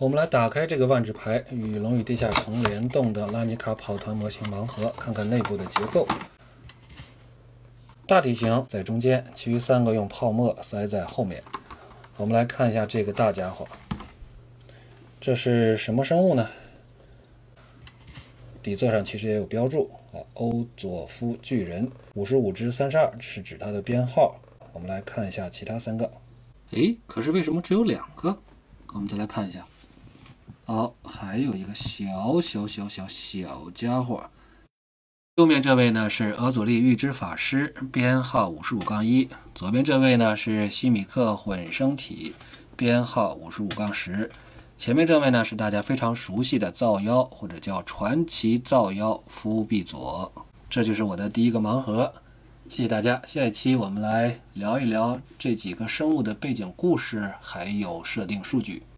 我们来打开这个万智牌与龙与地下城联动的拉尼卡跑团模型盲盒，看看内部的结构。大体型在中间，其余三个用泡沫塞在后面。我们来看一下这个大家伙，这是什么生物呢？底座上其实也有标注啊，欧佐夫巨人，五十五之三十二，是指它的编号。我们来看一下其他三个。诶，可是为什么只有两个？我们再来看一下。好，还有一个小小小小小家伙。右面这位呢是俄佐利预知法师，编号五十五杠一；左边这位呢是西米克混生体，编号五十五杠十；前面这位呢是大家非常熟悉的造妖，或者叫传奇造妖夫毕佐。这就是我的第一个盲盒，谢谢大家。下一期我们来聊一聊这几个生物的背景故事，还有设定数据。